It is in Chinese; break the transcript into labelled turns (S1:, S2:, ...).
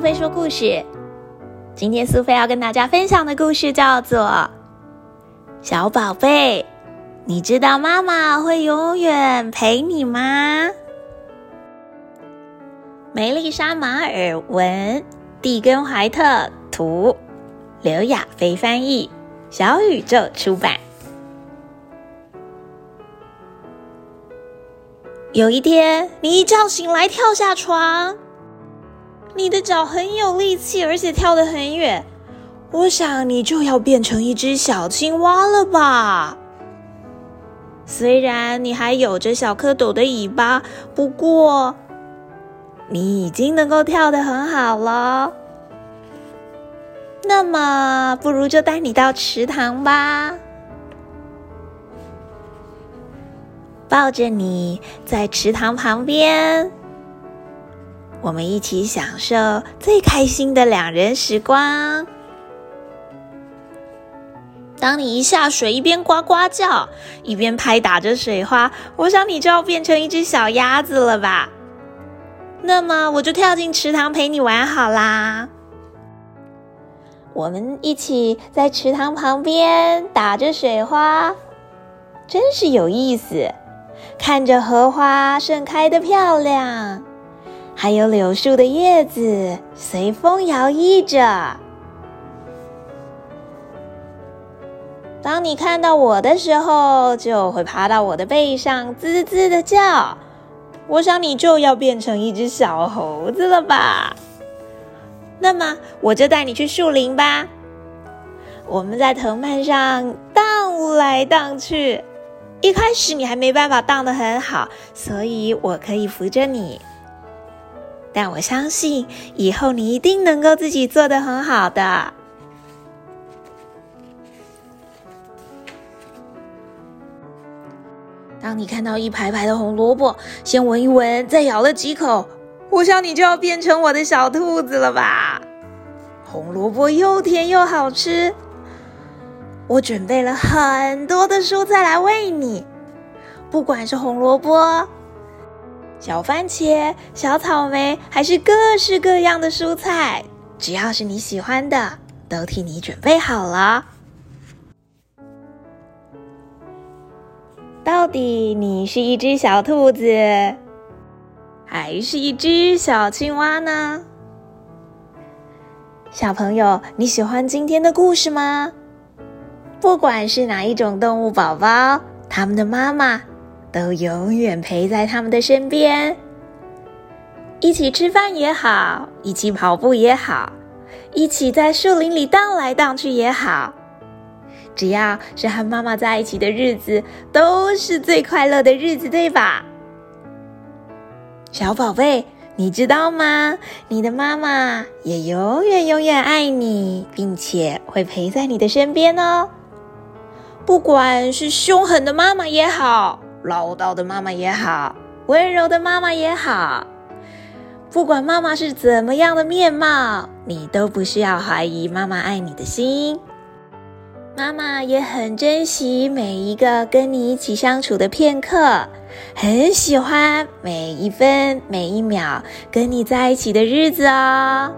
S1: 苏菲说故事。今天苏菲要跟大家分享的故事叫做《小宝贝》，你知道妈妈会永远陪你吗？梅丽莎·马尔文、蒂根·怀特图，刘亚飞翻译，小宇宙出版。有一天，你一觉醒来，跳下床，你的脚很有力气，而且跳得很远。我想你就要变成一只小青蛙了吧？虽然你还有着小蝌蚪的尾巴，不过你已经能够跳得很好了。那么，不如就带你到池塘吧。抱着你在池塘旁边，我们一起享受最开心的两人时光。当你一下水，一边呱呱叫，一边拍打着水花，我想你就要变成一只小鸭子了吧？那么我就跳进池塘陪你玩好啦。我们一起在池塘旁边打着水花，真是有意思。看着荷花盛开的漂亮，还有柳树的叶子随风摇曳着。当你看到我的时候，就会爬到我的背上，滋滋的叫。我想你就要变成一只小猴子了吧？那么我就带你去树林吧。我们在藤蔓上荡来荡去。一开始你还没办法荡得很好，所以我可以扶着你。但我相信以后你一定能够自己做得很好的。当你看到一排排的红萝卜，先闻一闻，再咬了几口，我想你就要变成我的小兔子了吧？红萝卜又甜又好吃。我准备了很多的蔬菜来喂你，不管是红萝卜、小番茄、小草莓，还是各式各样的蔬菜，只要是你喜欢的，都替你准备好了。到底你是一只小兔子，还是一只小青蛙呢？小朋友，你喜欢今天的故事吗？不管是哪一种动物宝宝，他们的妈妈都永远陪在他们的身边。一起吃饭也好，一起跑步也好，一起在树林里荡来荡去也好，只要是和妈妈在一起的日子，都是最快乐的日子，对吧？小宝贝，你知道吗？你的妈妈也永远永远爱你，并且会陪在你的身边哦。不管是凶狠的妈妈也好，唠叨的妈妈也好，温柔的妈妈也好，不管妈妈是怎么样的面貌，你都不需要怀疑妈妈爱你的心。妈妈也很珍惜每一个跟你一起相处的片刻，很喜欢每一分每一秒跟你在一起的日子哦。